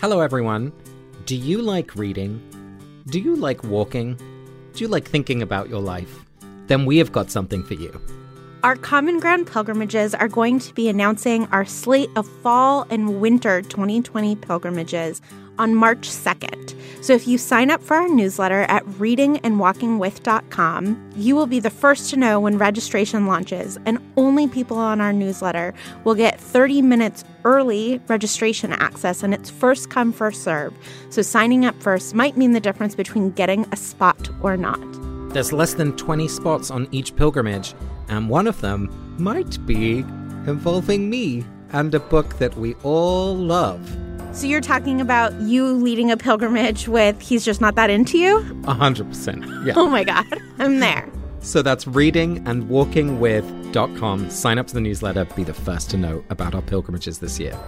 Hello, everyone. Do you like reading? Do you like walking? Do you like thinking about your life? Then we have got something for you. Our Common Ground pilgrimages are going to be announcing our slate of fall and winter 2020 pilgrimages on March 2nd. So if you sign up for our newsletter at readingandwalkingwith.com, you will be the first to know when registration launches, and only people on our newsletter will get 30 minutes early registration access, and it's first come, first serve. So signing up first might mean the difference between getting a spot or not. There's less than 20 spots on each pilgrimage, and one of them might be involving me and a book that we all love. So you're talking about you leading a pilgrimage with He's Just Not That Into You? A hundred percent. Yeah. Oh my God, I'm there. So that's readingandwalkingwith.com. Sign up to the newsletter, be the first to know about our pilgrimages this year.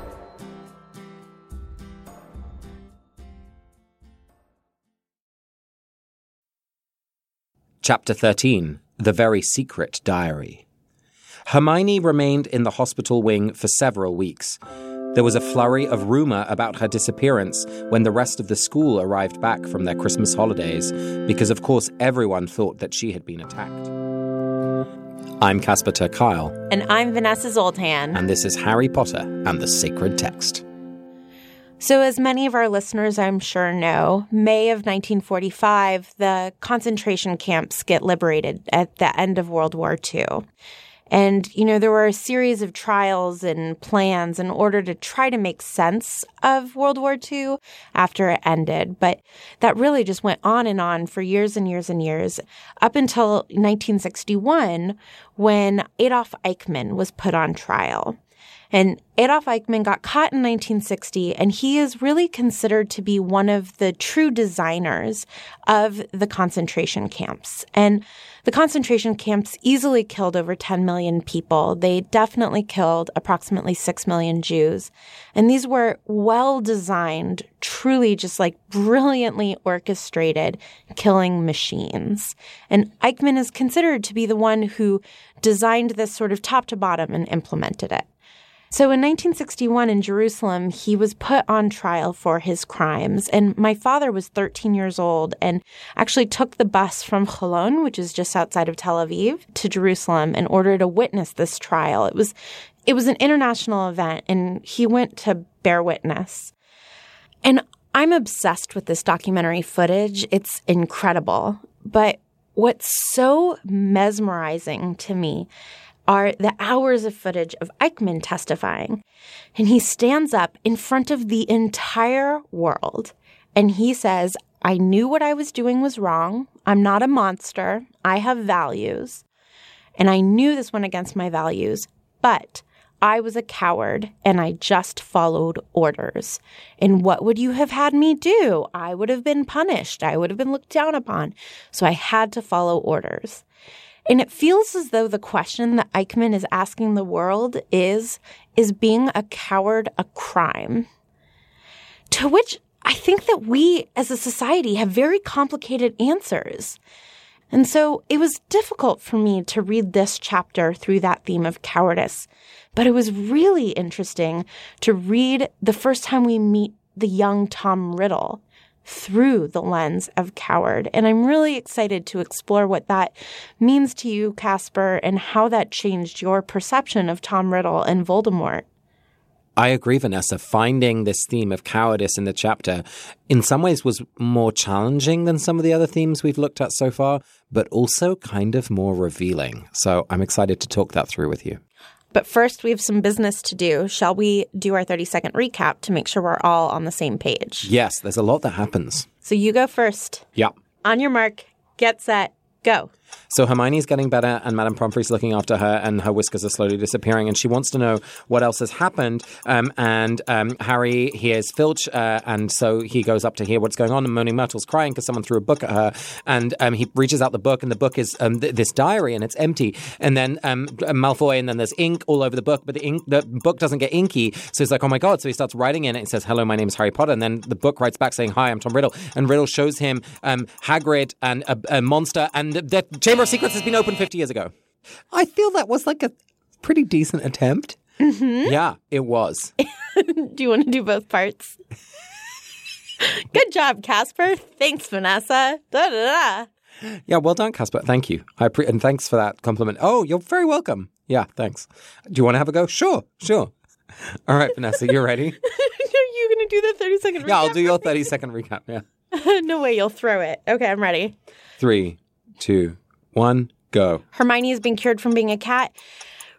Chapter 13 The Very Secret Diary. Hermione remained in the hospital wing for several weeks. There was a flurry of rumor about her disappearance when the rest of the school arrived back from their Christmas holidays, because of course everyone thought that she had been attacked. I'm Casper ter Kuile, And I'm Vanessa Zoltan. and this is Harry Potter and the Sacred Text. So, as many of our listeners I'm sure know, May of 1945, the concentration camps get liberated at the end of World War II. And, you know, there were a series of trials and plans in order to try to make sense of World War II after it ended. But that really just went on and on for years and years and years, up until 1961, when Adolf Eichmann was put on trial. And Adolf Eichmann got caught in 1960, and he is really considered to be one of the true designers of the concentration camps. And the concentration camps easily killed over 10 million people. They definitely killed approximately 6 million Jews. And these were well designed, truly just like brilliantly orchestrated killing machines. And Eichmann is considered to be the one who designed this sort of top to bottom and implemented it. So in 1961 in Jerusalem, he was put on trial for his crimes. And my father was 13 years old and actually took the bus from Cholon, which is just outside of Tel Aviv, to Jerusalem in order to witness this trial. It was, it was an international event and he went to bear witness. And I'm obsessed with this documentary footage. It's incredible. But what's so mesmerizing to me are the hours of footage of Eichmann testifying. And he stands up in front of the entire world and he says, I knew what I was doing was wrong. I'm not a monster. I have values. And I knew this went against my values, but I was a coward and I just followed orders. And what would you have had me do? I would have been punished. I would have been looked down upon. So I had to follow orders. And it feels as though the question that Eichmann is asking the world is Is being a coward a crime? To which I think that we as a society have very complicated answers. And so it was difficult for me to read this chapter through that theme of cowardice. But it was really interesting to read the first time we meet the young Tom Riddle through the lens of coward. And I'm really excited to explore what that means to you, Casper, and how that changed your perception of Tom Riddle and Voldemort. I agree, Vanessa. Finding this theme of cowardice in the chapter in some ways was more challenging than some of the other themes we've looked at so far, but also kind of more revealing. So I'm excited to talk that through with you. But first, we have some business to do. Shall we do our 30 second recap to make sure we're all on the same page? Yes, there's a lot that happens. So you go first. Yeah. On your mark, get set, go. So Hermione's getting better, and Madame Pomfrey's looking after her, and her whiskers are slowly disappearing, and she wants to know what else has happened. Um, and um, Harry hears Filch, uh, and so he goes up to hear what's going on. And Moaning Myrtle's crying because someone threw a book at her, and um, he reaches out the book, and the book is um, th- this diary, and it's empty. And then um, Malfoy, and then there's ink all over the book, but the ink, the book doesn't get inky, so he's like, "Oh my god!" So he starts writing in it. and says, "Hello, my name is Harry Potter," and then the book writes back saying, "Hi, I'm Tom Riddle," and Riddle shows him um, Hagrid and a, a monster, and the Chamber of Secrets has been opened 50 years ago. I feel that was like a pretty decent attempt. Mm-hmm. Yeah, it was. Do you want to do both parts? Good job, Casper. Thanks, Vanessa. Da, da, da. Yeah, well done, Casper. Thank you. I pre- and thanks for that compliment. Oh, you're very welcome. Yeah, thanks. Do you want to have a go? Sure, sure. All right, Vanessa, you're ready. Are you going to do the 30 second recap? Yeah, I'll do your 30 second recap. Yeah. no way, you'll throw it. Okay, I'm ready. Three, two, one, go. Hermione has been cured from being a cat.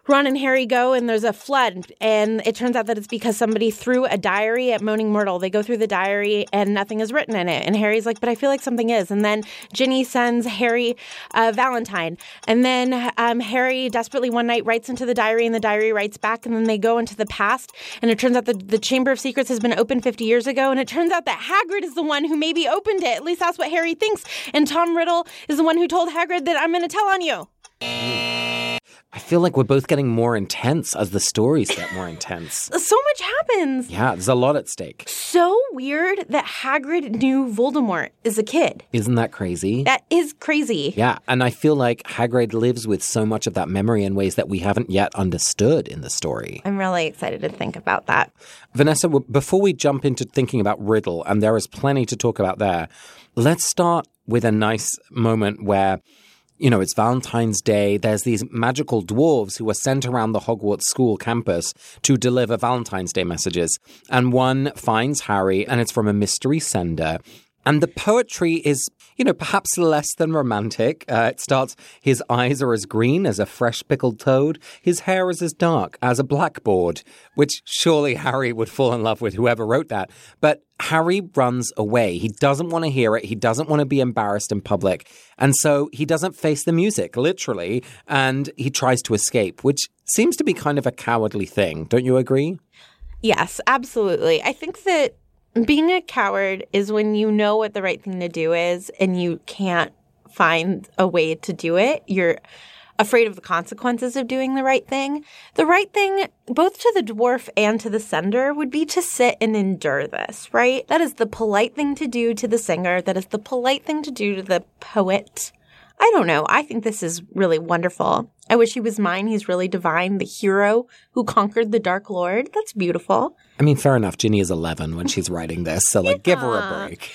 Ron and Harry go, and there's a flood, and it turns out that it's because somebody threw a diary at Moaning Myrtle. They go through the diary, and nothing is written in it. And Harry's like, "But I feel like something is." And then Ginny sends Harry a Valentine, and then um, Harry desperately one night writes into the diary, and the diary writes back, and then they go into the past, and it turns out that the Chamber of Secrets has been opened 50 years ago, and it turns out that Hagrid is the one who maybe opened it. At least that's what Harry thinks. And Tom Riddle is the one who told Hagrid that I'm going to tell on you. I feel like we're both getting more intense as the stories get more intense. So much happens. Yeah, there's a lot at stake. So weird that Hagrid knew Voldemort as a kid. Isn't that crazy? That is crazy. Yeah, and I feel like Hagrid lives with so much of that memory in ways that we haven't yet understood in the story. I'm really excited to think about that. Vanessa, before we jump into thinking about Riddle, and there is plenty to talk about there, let's start with a nice moment where, you know, it's Valentine's Day. There's these magical dwarves who are sent around the Hogwarts school campus to deliver Valentine's Day messages. And one finds Harry, and it's from a mystery sender. And the poetry is, you know, perhaps less than romantic. Uh, it starts, his eyes are as green as a fresh pickled toad. His hair is as dark as a blackboard, which surely Harry would fall in love with whoever wrote that. But Harry runs away. He doesn't want to hear it. He doesn't want to be embarrassed in public. And so he doesn't face the music, literally, and he tries to escape, which seems to be kind of a cowardly thing. Don't you agree? Yes, absolutely. I think that being a coward is when you know what the right thing to do is and you can't find a way to do it. You're afraid of the consequences of doing the right thing. The right thing, both to the dwarf and to the sender, would be to sit and endure this, right? That is the polite thing to do to the singer. That is the polite thing to do to the poet. I don't know. I think this is really wonderful. I wish he was mine. He's really divine, the hero who conquered the Dark Lord. That's beautiful. I mean, fair enough. Ginny is 11 when she's writing this, so like, give her a break.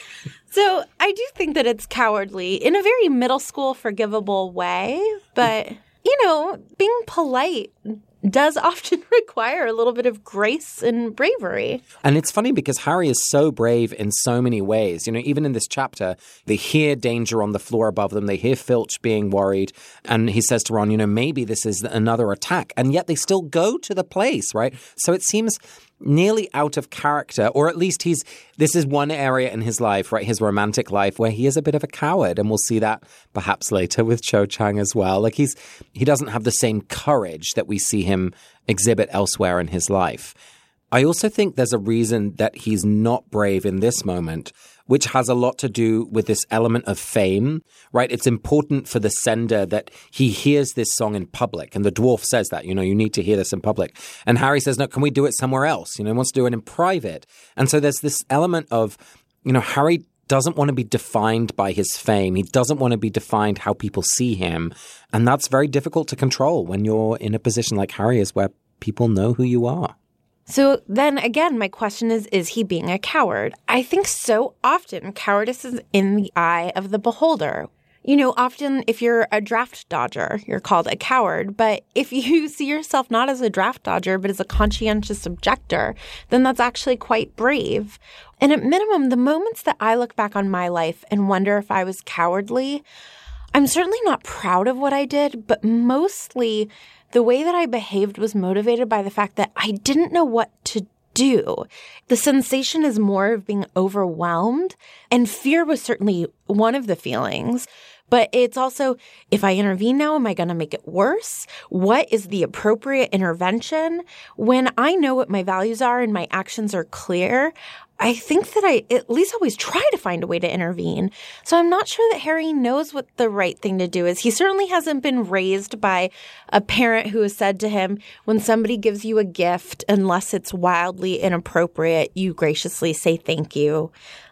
So I do think that it's cowardly in a very middle school forgivable way, but you know, being polite does often require a little bit of grace and bravery. And it's funny because Harry is so brave in so many ways. You know, even in this chapter, they hear danger on the floor above them. They hear Filch being worried. And he says to Ron, you know, maybe this is another attack. And yet they still go to the place, right? So it seems nearly out of character, or at least he's, this is one area in his life, right? His romantic life where he is a bit of a coward. And we'll see that perhaps later with Cho Chang as well. Like he's, he doesn't have the same courage that we see him exhibit elsewhere in his life. I also think there's a reason that he's not brave in this moment, which has a lot to do with this element of fame, right? It's important for the sender that he hears this song in public. And the dwarf says that, you know, you need to hear this in public. And Harry says, no, can we do it somewhere else? You know, he wants to do it in private. And so there's this element of, you know, Harry doesn't want to be defined by his fame. He doesn't want to be defined how people see him. And that's very difficult to control when you're in a position like Harry is where people know who you are. So then again, my question is is he being a coward? I think so often cowardice is in the eye of the beholder. You know, often if you're a draft dodger, you're called a coward. But if you see yourself not as a draft dodger, but as a conscientious objector, then that's actually quite brave. And at minimum, the moments that I look back on my life and wonder if I was cowardly, I'm certainly not proud of what I did, but mostly the way that I behaved was motivated by the fact that I didn't know what to do. The sensation is more of being overwhelmed, and fear was certainly one of the feelings. But it's also, if I intervene now, am I going to make it worse? What is the appropriate intervention? When I know what my values are and my actions are clear, I think that I at least always try to find a way to intervene. So I'm not sure that Harry knows what the right thing to do is. He certainly hasn't been raised by a parent who has said to him, when somebody gives you a gift, unless it's wildly inappropriate, you graciously say thank you.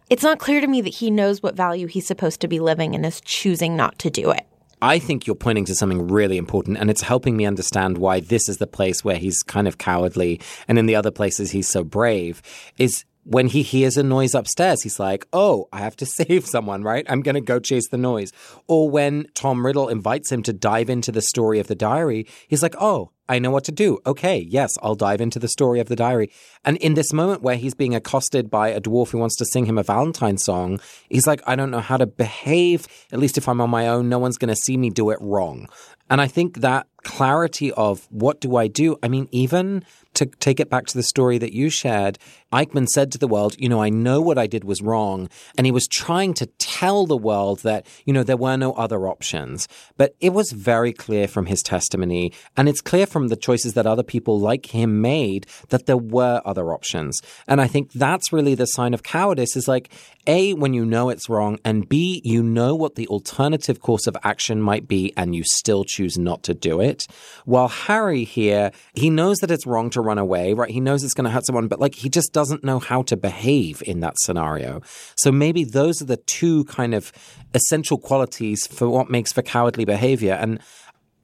It's not clear to me that he knows what value he's supposed to be living and is choosing not to do it. I think you're pointing to something really important, and it's helping me understand why this is the place where he's kind of cowardly, and in the other places he's so brave. Is when he hears a noise upstairs, he's like, oh, I have to save someone, right? I'm going to go chase the noise. Or when Tom Riddle invites him to dive into the story of the diary, he's like, oh, I know what to do. Okay, yes, I'll dive into the story of the diary. And in this moment where he's being accosted by a dwarf who wants to sing him a Valentine song, he's like, I don't know how to behave. At least if I'm on my own, no one's going to see me do it wrong. And I think that clarity of what do I do? I mean, even to take it back to the story that you shared, Eichmann said to the world, you know, I know what I did was wrong. And he was trying to tell the world that, you know, there were no other options. But it was very clear from his testimony, and it's clear from the choices that other people like him made that there were other options. And I think that's really the sign of cowardice is like, A, when you know it's wrong, and B, you know what the alternative course of action might be, and you still choose not to do it. While Harry here, he knows that it's wrong to run away, right? He knows it's going to hurt someone, but like he just doesn't know how to behave in that scenario. So maybe those are the two kind of essential qualities for what makes for cowardly behavior. And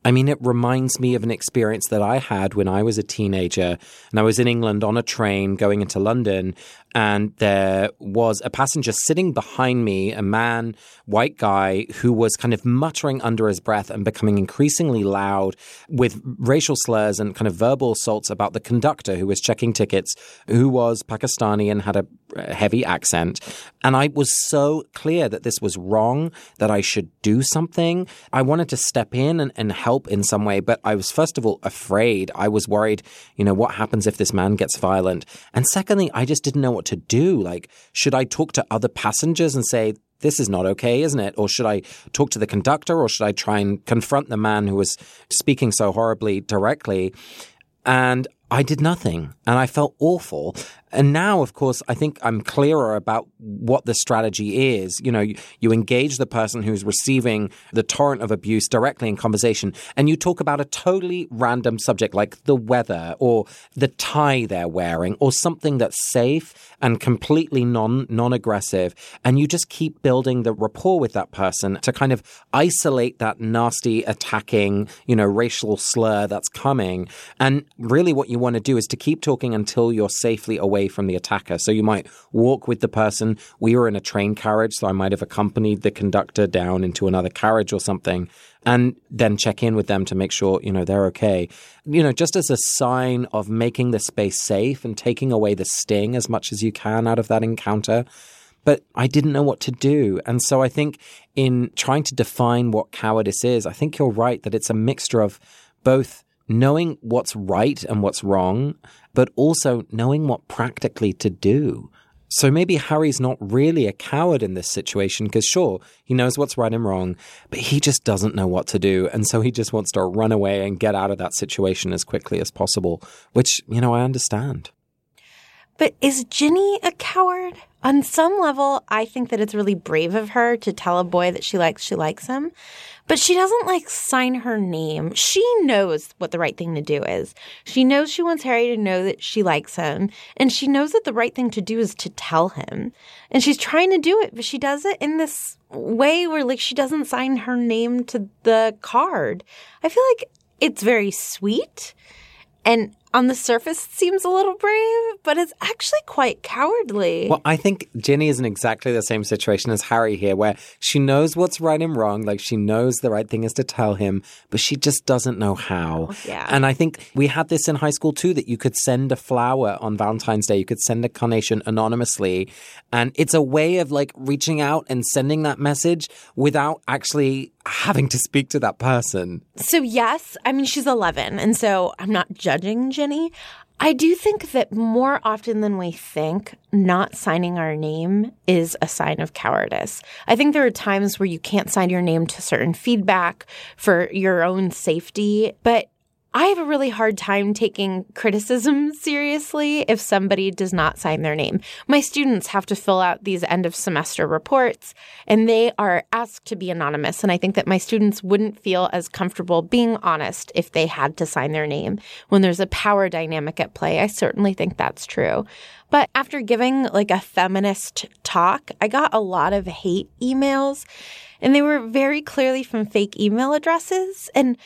I mean, it reminds me of an experience that I had when I was a teenager and I was in England on a train going into London and there was a passenger sitting behind me, a man, white guy, who was kind of muttering under his breath and becoming increasingly loud with racial slurs and kind of verbal assaults about the conductor who was checking tickets, who was Pakistani and had a heavy accent. And I was so clear that this was wrong, that I should do something. I wanted to step in and, and help in some way, but I was first of all afraid. I was worried, you know, what happens if this man gets violent? And secondly, I just didn't know what to do. Like, should I talk to other passengers and say, this is not okay, isn't it? Or should I talk to the conductor or should I try and confront the man who was speaking so horribly directly? And I did nothing and I felt awful. And now, of course, I think I'm clearer about what the strategy is. You know, you, you, engage the person who's receiving the torrent of abuse directly in conversation, and you talk about a totally random subject like the weather or the tie they're wearing or something that's safe and completely non non aggressive, and you just keep building the rapport with that person to kind of isolate that nasty attacking, you know, racial slur that's coming. And really, what you want to do is to keep talking until you're safely away from the attacker. So you might walk with the person. We were in a train carriage, so I might have accompanied the conductor down into another carriage or something and then check in with them to make sure, you know, they're okay. You know, just as a sign of making the space safe and taking away the sting as much as you can out of that encounter. But I didn't know what to do. And so I think in trying to define what cowardice is, I think you're right that it's a mixture of both knowing what's right and what's wrong, but also knowing what practically to do. So maybe Harry's not really a coward in this situation because, sure, he knows what's right and wrong, but he just doesn't know what to do. And so he just wants to run away and get out of that situation as quickly as possible, which, you know, I understand. But is Ginny a coward? On some level, I think that it's really brave of her to tell a boy that she likes she likes him. But she doesn't like sign her name. She knows what the right thing to do is. She knows she wants Harry to know that she likes him. And she knows that the right thing to do is to tell him. And she's trying to do it, but she does it in this way where like she doesn't sign her name to the card. I feel like it's very sweet. And on the surface seems a little brave, but it's actually quite cowardly. Well, I think Ginny is in exactly the same situation as Harry here, where she knows what's right and wrong. Like she knows the right thing is to tell him, but she just doesn't know how. Oh, yeah. And I think we had this in high school too, that you could send a flower on Valentine's Day. You could send a carnation anonymously. And it's a way of like reaching out and sending that message without actually having to speak to that person. So, yes, I mean, she's 11, and so I'm not judging Ginny. I do think that more often than we think, not signing our name is a sign of cowardice. I think there are times where you can't sign your name to certain feedback for your own safety, but I have a really hard time taking criticism seriously if somebody does not sign their name. My students have to fill out these end of semester reports and they are asked to be anonymous. And I think that my students wouldn't feel as comfortable being honest if they had to sign their name. When there's a power dynamic at play, I certainly think that's true. But after giving like a feminist talk, I got a lot of hate emails and they were very clearly from fake email addresses. And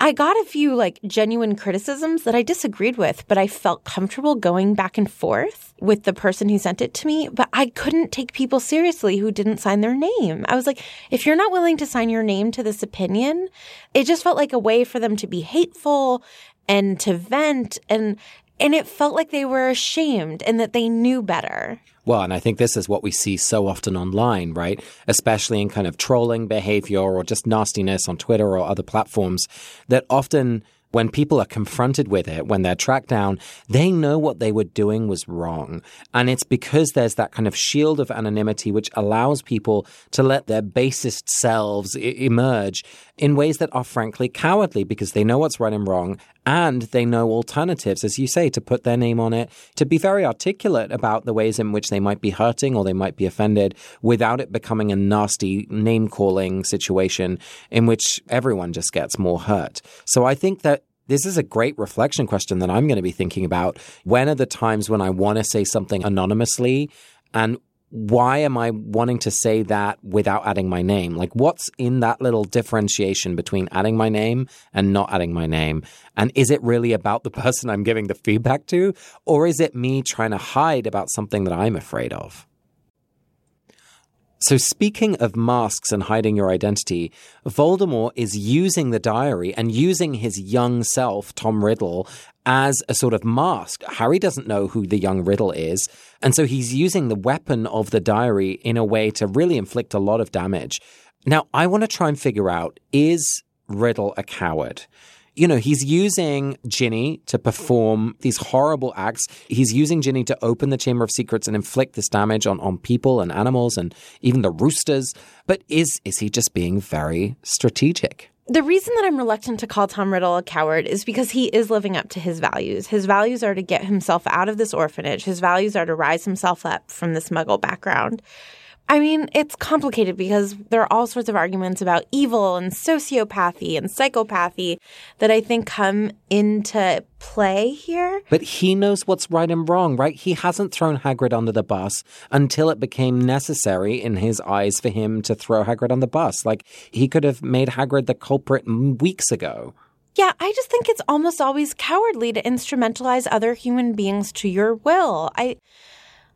I got a few like genuine criticisms that I disagreed with, but I felt comfortable going back and forth with the person who sent it to me. But I couldn't take people seriously who didn't sign their name. I was like, if you're not willing to sign your name to this opinion, it just felt like a way for them to be hateful and to vent and and it felt like they were ashamed and that they knew better. Well, and I think this is what we see so often online, right? Especially in kind of trolling behavior or just nastiness on Twitter or other platforms that often when people are confronted with it, when they're tracked down, they know what they were doing was wrong. And it's because there's that kind of shield of anonymity which allows people to let their basest selves I- emerge in ways that are frankly cowardly because they know what's right and wrong and they know alternatives, as you say, to put their name on it, to be very articulate about the ways in which they might be hurting or they might be offended without it becoming a nasty name calling situation in which everyone just gets more hurt. So I think that this is a great reflection question that I'm going to be thinking about. When are the times when I want to say something anonymously? And why am I wanting to say that without adding my name? Like, what's in that little differentiation between adding my name and not adding my name? And is it really about the person I'm giving the feedback to? Or is it me trying to hide about something that I'm afraid of? So, speaking of masks and hiding your identity, Voldemort is using the diary and using his young self, Tom Riddle, as a sort of mask. Harry doesn't know who the young Riddle is. And so he's using the weapon of the diary in a way to really inflict a lot of damage. Now, I want to try and figure out is Riddle a coward? You know, he's using Ginny to perform these horrible acts. He's using Ginny to open the Chamber of Secrets and inflict this damage on, on people and animals and even the roosters. But is is he just being very strategic? The reason that I'm reluctant to call Tom Riddle a coward is because he is living up to his values. His values are to get himself out of this orphanage. His values are to rise himself up from this muggle background. I mean, it's complicated because there are all sorts of arguments about evil and sociopathy and psychopathy that I think come into play here. But he knows what's right and wrong, right? He hasn't thrown Hagrid under the bus until it became necessary in his eyes for him to throw Hagrid on the bus. Like, he could have made Hagrid the culprit weeks ago. Yeah, I just think it's almost always cowardly to instrumentalize other human beings to your will. I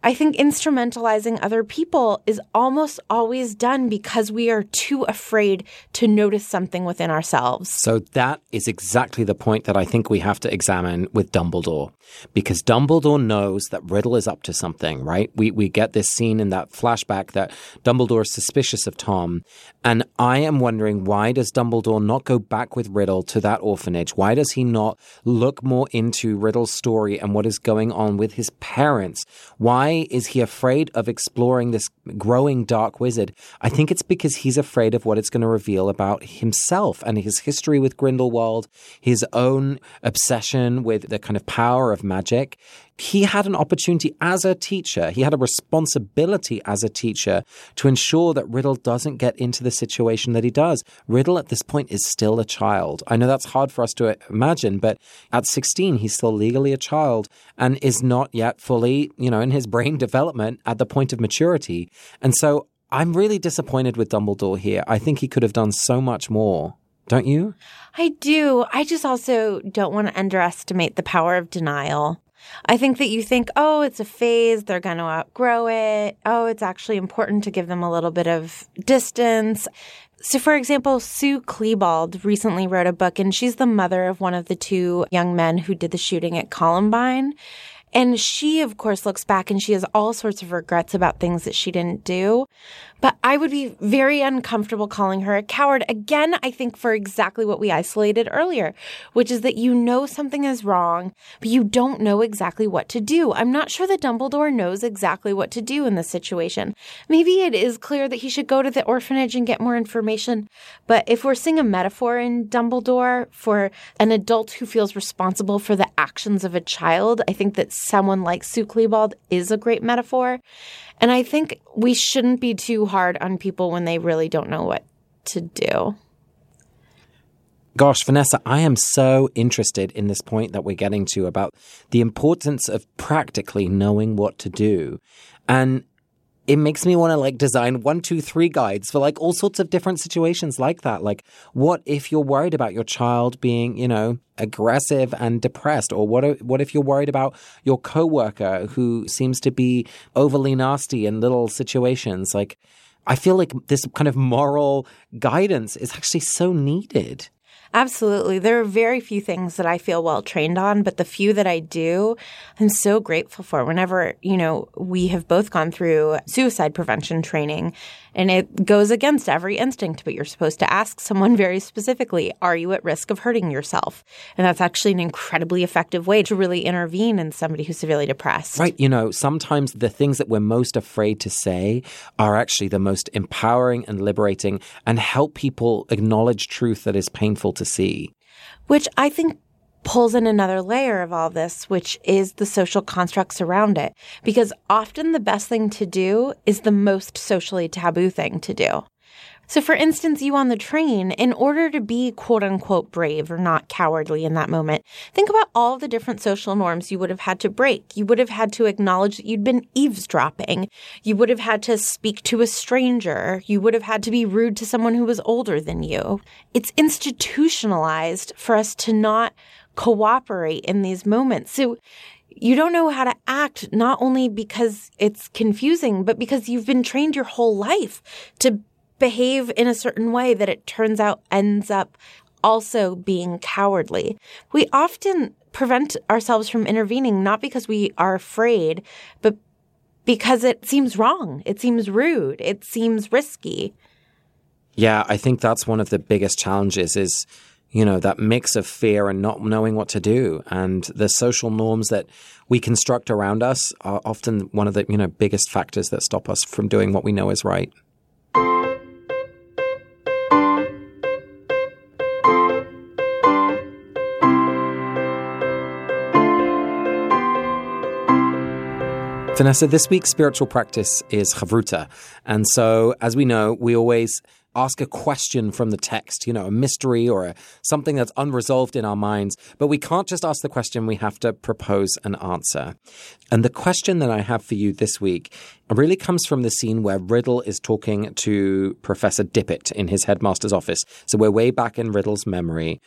I think instrumentalizing other people is almost always done because we are too afraid to notice something within ourselves. So that is exactly the point that I think we have to examine with Dumbledore. Because Dumbledore knows that Riddle is up to something, right? We we get this scene in that flashback that Dumbledore is suspicious of Tom. And I am wondering why does Dumbledore not go back with Riddle to that orphanage? Why does he not look more into Riddle's story and what is going on with his parents? Why is he afraid of exploring this growing dark wizard? I think it's because he's afraid of what it's going to reveal about himself and his history with Grindelwald, his own obsession with the kind of power of magic he had an opportunity as a teacher, he had a responsibility as a teacher to ensure that Riddle doesn't get into the situation that he does. Riddle at this point is still a child. I know that's hard for us to imagine, but at 16, he's still legally a child and is not yet fully, you know, in his brain development at the point of maturity. And so I'm really disappointed with Dumbledore here. I think he could have done so much more. Don't you? I do. I just also don't want to underestimate the power of denial. I think that you think, oh, it's a phase, they're going to outgrow it. Oh, it's actually important to give them a little bit of distance. So, for example, Sue Klebold recently wrote a book, and she's the mother of one of the two young men who did the shooting at Columbine. And she, of course, looks back and she has all sorts of regrets about things that she didn't do. But I would be very uncomfortable calling her a coward. Again, I think for exactly what we isolated earlier, which is that you know something is wrong, but you don't know exactly what to do. I'm not sure that Dumbledore knows exactly what to do in this situation. Maybe it is clear that he should go to the orphanage and get more information. But if we're seeing a metaphor in Dumbledore for an adult who feels responsible for the actions of a child, I think that someone like Sue Klebold is a great metaphor. And I think we shouldn't be too hard on people when they really don't know what to do. Gosh, Vanessa, I am so interested in this point that we're getting to about the importance of practically knowing what to do. And it makes me want to like design one, two, three guides for like all sorts of different situations like that. Like, what if you're worried about your child being, you know, aggressive and depressed? Or what, what if you're worried about your coworker who seems to be overly nasty in little situations? Like, I feel like this kind of moral guidance is actually so needed. Absolutely. There are very few things that I feel well trained on, but the few that I do, I'm so grateful for. Whenever, you know, we have both gone through suicide prevention training and it goes against every instinct, but you're supposed to ask someone very specifically, are you at risk of hurting yourself? And that's actually an incredibly effective way to really intervene in somebody who's severely depressed. Right. You know, sometimes the things that we're most afraid to say are actually the most empowering and liberating and help people acknowledge truth that is painful to see. Which I think pulls in another layer of all this, which is the social constructs around it. Because often the best thing to do is the most socially taboo thing to do. So, for instance, you on the train, in order to be quote unquote brave or not cowardly in that moment, think about all the different social norms you would have had to break. You would have had to acknowledge that you'd been eavesdropping. You would have had to speak to a stranger. You would have had to be rude to someone who was older than you. It's institutionalized for us to not cooperate in these moments. So, you don't know how to act, not only because it's confusing, but because you've been trained your whole life to behave in a certain way that it turns out ends up also being cowardly. We often prevent ourselves from intervening not because we are afraid, but because it seems wrong. It seems rude. It seems risky. Yeah, I think that's one of the biggest challenges is you know that mix of fear and not knowing what to do and the social norms that we construct around us are often one of the you know biggest factors that stop us from doing what we know is right Vanessa, this week's spiritual practice is chavruta. And so, as we know, we always ask a question from the text, you know, a mystery or a, something that's unresolved in our minds. But we can't just ask the question, we have to propose an answer. And the question that I have for you this week really comes from the scene where Riddle is talking to Professor Dippet in his headmaster's office. So we're way back in Riddle's memory.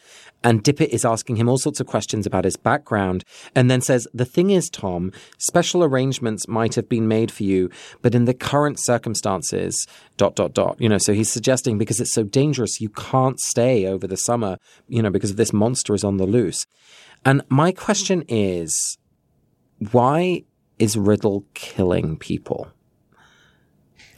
And Dippet is asking him all sorts of questions about his background and then says, The thing is, Tom, special arrangements might have been made for you, but in the current circumstances, dot, dot, dot. You know, so he's suggesting because it's so dangerous, you can't stay over the summer, you know, because this monster is on the loose. And my question is, why is Riddle killing people?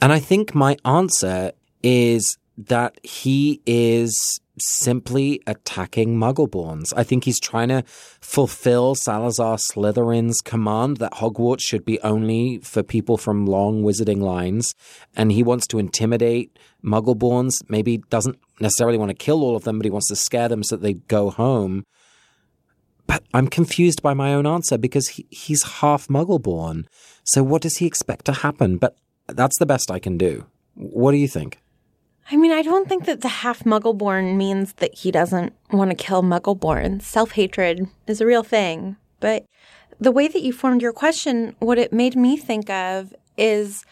And I think my answer is that he is simply attacking Muggleborns. I think he's trying to fulfill Salazar Slytherin's command that Hogwarts should be only for people from long wizarding lines, and he wants to intimidate Muggleborns. Maybe doesn't necessarily want to kill all of them, but he wants to scare them so that they go home. But I'm confused by my own answer because he, he's half Muggleborn. So what does he expect to happen? But that's the best I can do. What do you think? I mean, I don't think that the half muggle born means that he doesn't want to kill muggle born. Self hatred is a real thing. But the way that you formed your question, what it made me think of is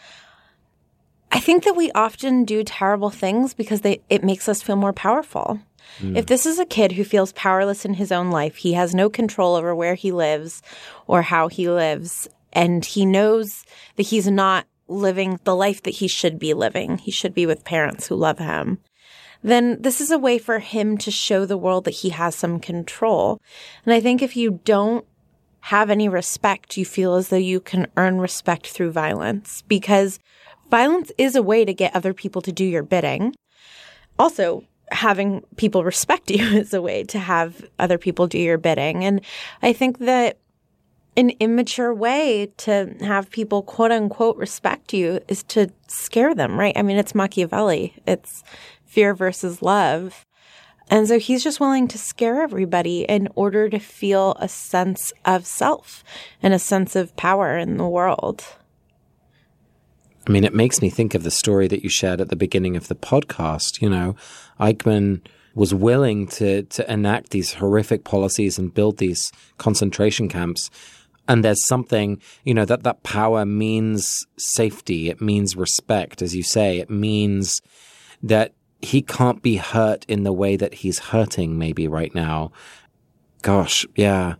I think that we often do terrible things because they, it makes us feel more powerful. Mm. If this is a kid who feels powerless in his own life, he has no control over where he lives or how he lives, and he knows that he's not living the life that he should be living. He should be with parents who love him. Then this is a way for him to show the world that he has some control. And I think if you don't have any respect, you feel as though you can earn respect through violence because violence is a way to get other people to do your bidding. Also, having people respect you is a way to have other people do your bidding. And I think that an immature way to have people quote unquote respect you is to scare them, right? I mean, it's Machiavelli. It's fear versus love. And so he's just willing to scare everybody in order to feel a sense of self and a sense of power in the world. I mean, it makes me think of the story that you shared at the beginning of the podcast. You know, Eichmann was willing to to enact these horrific policies and build these concentration camps and there's something you know that that power means safety. It means respect as you say. It means that he can't be hurt in the way that he's hurting maybe right now. Gosh yeah.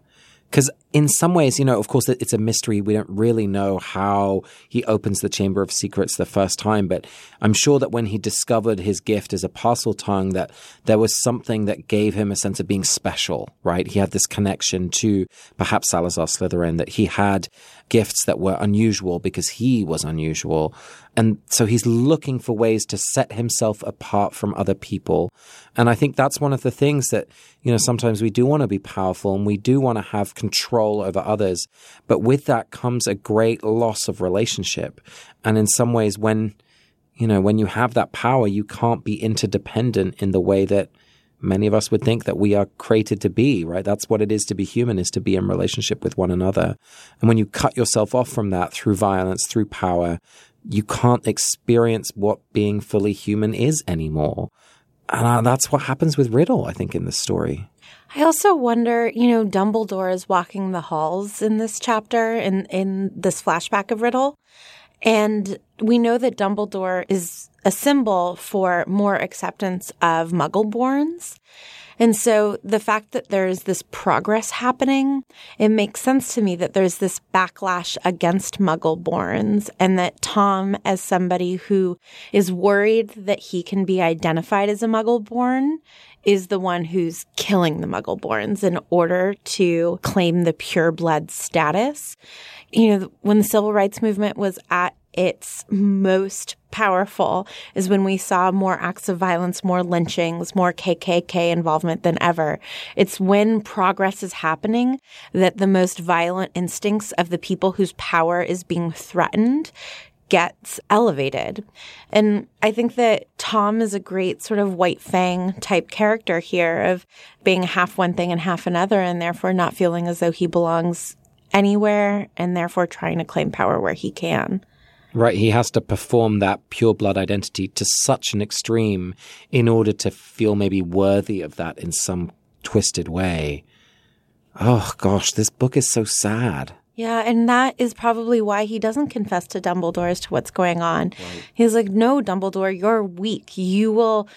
Because in some ways, you know, of course, it's a mystery. We don't really know how he opens the Chamber of Secrets the first time, but I'm sure that when he discovered his gift as a Parseltongue, that there was something that gave him a sense of being special, right? He had this connection to perhaps Salazar Slytherin, that he had gifts that were unusual because he was unusual. And so he's looking for ways to set himself apart from other people. And I think that's one of the things that, you know, sometimes we do want to be powerful and we do want to have control over others. But with that comes a great loss of relationship. And in some ways, when, you know, when you have that power, you can't be interdependent in the way that many of us would think that we are created to be, right? That's what it is to be human, is to be in relationship with one another. And when you cut yourself off from that through violence, through power, you can't experience what being fully human is anymore. And uh, that's what happens with Riddle, I think, in this story. I also wonder, you know, Dumbledore is walking the halls in this chapter, in, in this flashback of Riddle. And we know that Dumbledore is a symbol for more acceptance of Muggleborns. And so the fact that there's this progress happening, it makes sense to me that there's this backlash against Muggleborns and that Tom, as somebody who is worried that he can be identified as a Muggleborn, is the one who's killing the Muggleborns in order to claim the pureblood status. You know, when the civil rights movement was at its most powerful is when we saw more acts of violence, more lynchings, more KKK involvement than ever. It's when progress is happening that the most violent instincts of the people whose power is being threatened gets elevated. And I think that Tom is a great sort of white fang type character here of being half one thing and half another and therefore not feeling as though he belongs anywhere and therefore trying to claim power where he can. Right, he has to perform that pure blood identity to such an extreme in order to feel maybe worthy of that in some twisted way. Oh gosh, this book is so sad. Yeah, and that is probably why he doesn't confess to Dumbledore as to what's going on. Right. He's like, "No, Dumbledore, you're weak. You will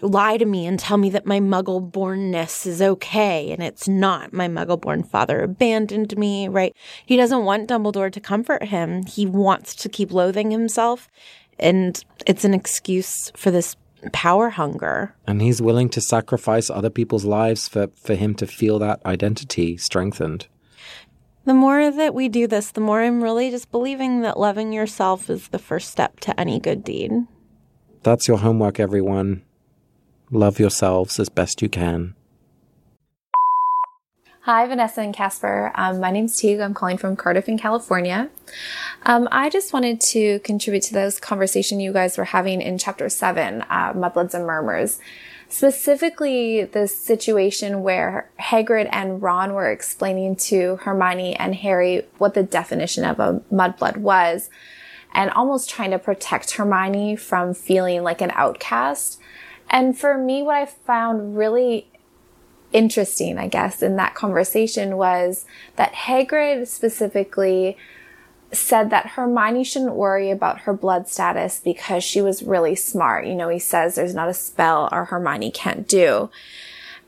lie to me and tell me that my muggle bornness is okay and it's not. My muggle born father abandoned me, right? He doesn't want Dumbledore to comfort him. He wants to keep loathing himself. And it's an excuse for this power hunger. And he's willing to sacrifice other people's lives for, for him to feel that identity strengthened. The more that we do this, the more I'm really just believing that loving yourself is the first step to any good deed. That's your homework, everyone. Love yourselves as best you can. Hi, Vanessa and Casper. Um, my name's Teague. I'm calling from Cardiff in California. Um, I just wanted to contribute to this conversation you guys were having in chapter seven, uh, Mudbloods and Murmurs. Specifically, the situation where Hagrid and Ron were explaining to Hermione and Harry what the definition of a mudblood was and almost trying to protect Hermione from feeling like an outcast. And for me, what I found really interesting, I guess, in that conversation was that Hagrid specifically said that Hermione shouldn't worry about her blood status because she was really smart. You know, he says there's not a spell our Hermione can't do.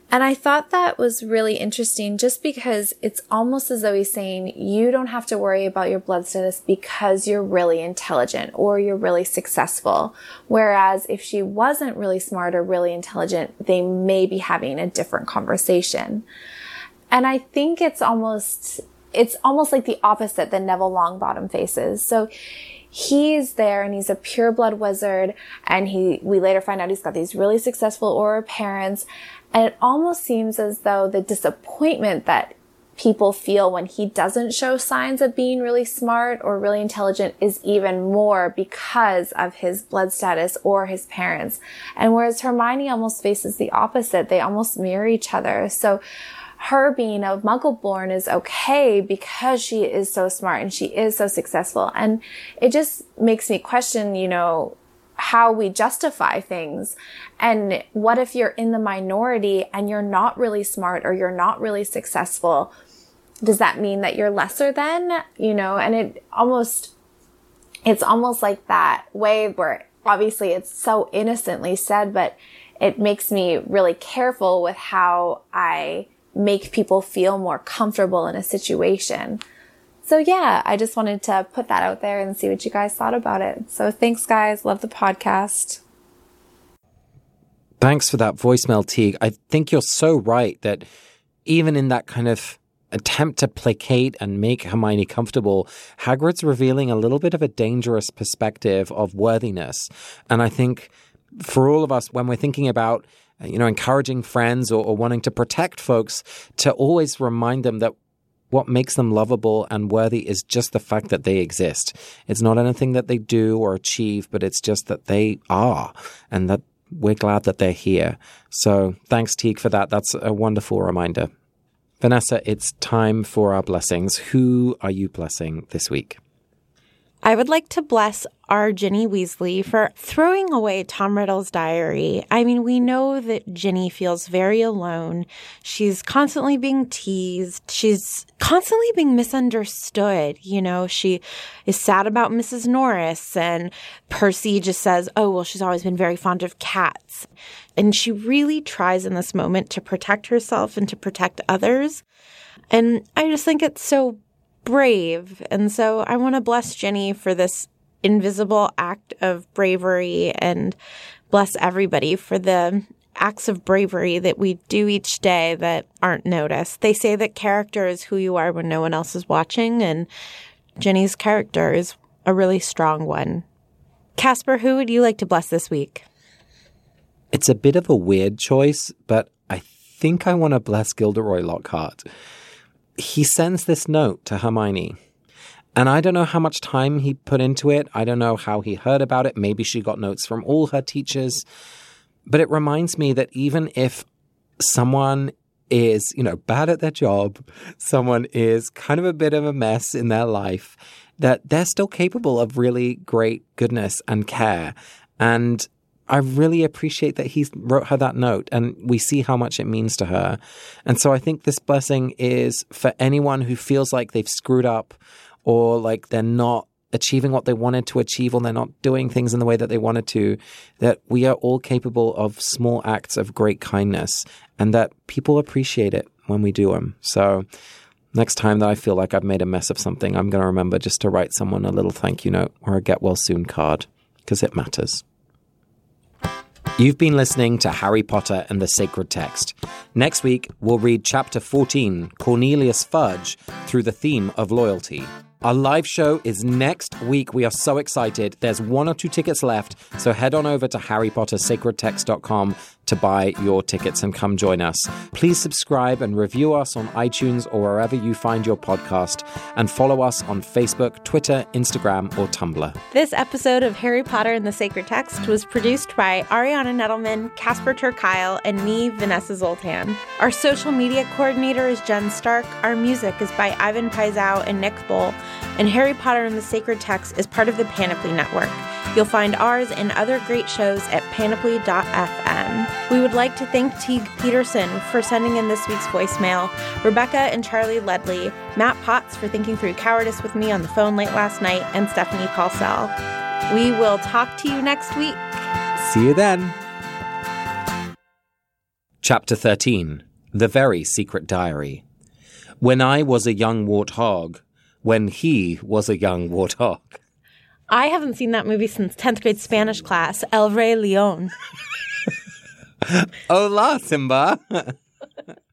And I thought that was really interesting just because it's almost as though he's saying you don't have to worry about your blood status because you're really intelligent or you're really successful. Whereas if she wasn't really smart or really intelligent, they may be having a different conversation. And I think it's almost, it's almost like the opposite that Neville Longbottom faces. So he's there and he's a pure blood wizard and he, we later find out he's got these really successful Auror parents and it almost seems as though the disappointment that people feel when he doesn't show signs of being really smart or really intelligent is even more because of his blood status or his parents. And whereas Hermione almost faces the opposite, they almost mirror each other. So her being a muggle born is okay because she is so smart and she is so successful. And it just makes me question, you know, how we justify things. And what if you're in the minority and you're not really smart or you're not really successful? Does that mean that you're lesser than, you know, and it almost, it's almost like that way where obviously it's so innocently said, but it makes me really careful with how I make people feel more comfortable in a situation. So yeah, I just wanted to put that out there and see what you guys thought about it. So thanks guys. Love the podcast. Thanks for that voicemail, Teague. I think you're so right that even in that kind of attempt to placate and make Hermione comfortable, Hagrid's revealing a little bit of a dangerous perspective of worthiness. And I think for all of us, when we're thinking about you know, encouraging friends or, or wanting to protect folks, to always remind them that what makes them lovable and worthy is just the fact that they exist. It's not anything that they do or achieve, but it's just that they are and that we're glad that they're here. So thanks, Teague, for that. That's a wonderful reminder. Vanessa, it's time for our blessings. Who are you blessing this week? I would like to bless our Ginny Weasley for throwing away Tom Riddle's diary. I mean, we know that Ginny feels very alone. She's constantly being teased. She's constantly being misunderstood. You know, she is sad about Mrs. Norris and Percy just says, oh, well, she's always been very fond of cats. And she really tries in this moment to protect herself and to protect others. And I just think it's so brave. And so I want to bless Ginny for this invisible act of bravery and bless everybody for the acts of bravery that we do each day that aren't noticed. They say that character is who you are when no one else is watching, and Ginny's character is a really strong one. Casper, who would you like to bless this week? It's a bit of a weird choice, but I think I want to bless Gilderoy Lockhart. He sends this note to Hermione. And I don't know how much time he put into it. I don't know how he heard about it. Maybe she got notes from all her teachers. But it reminds me that even if someone is, you know, bad at their job, someone is kind of a bit of a mess in their life, that they're still capable of really great goodness and care. And I really appreciate that he wrote her that note and we see how much it means to her. And so I think this blessing is for anyone who feels like they've screwed up or like they're not achieving what they wanted to achieve or they're not doing things in the way that they wanted to, that we are all capable of small acts of great kindness and that people appreciate it when we do them. So next time that I feel like I've made a mess of something, I'm going to remember just to write someone a little thank you note or a get well soon card because it matters. You've been listening to Harry Potter and the Sacred Text. Next week, we'll read Chapter 14, Cornelius Fudge, through the theme of loyalty. Our live show is next week. We are so excited. There's one or two tickets left, so head on over to harrypottersacredtext.com to buy your tickets and come join us. Please subscribe and review us on iTunes or wherever you find your podcast, and follow us on Facebook, Twitter, Instagram, or Tumblr. This episode of Harry Potter and the Sacred Text was produced by Ariana Nedelman, Casper ter Kuile, and me, Vanessa Zoltan. Our social media coordinator is Jen Stark. Our music is by Ivan Paisau and Nick Bull and Harry Potter and the Sacred Text is part of the Panoply Network. You'll find ours and other great shows at panoply.fm. We would like to thank Teague Peterson for sending in this week's voicemail, Rebecca and Charlie Ledley, Matt Potts for thinking through cowardice with me on the phone late last night, and Stephanie Paulsell. We will talk to you next week. See you then. Chapter 13 The Very Secret Diary. When I was a young warthog, when he was a young warthog. I haven't seen that movie since 10th grade Spanish class, El Rey Leon. Hola, Simba.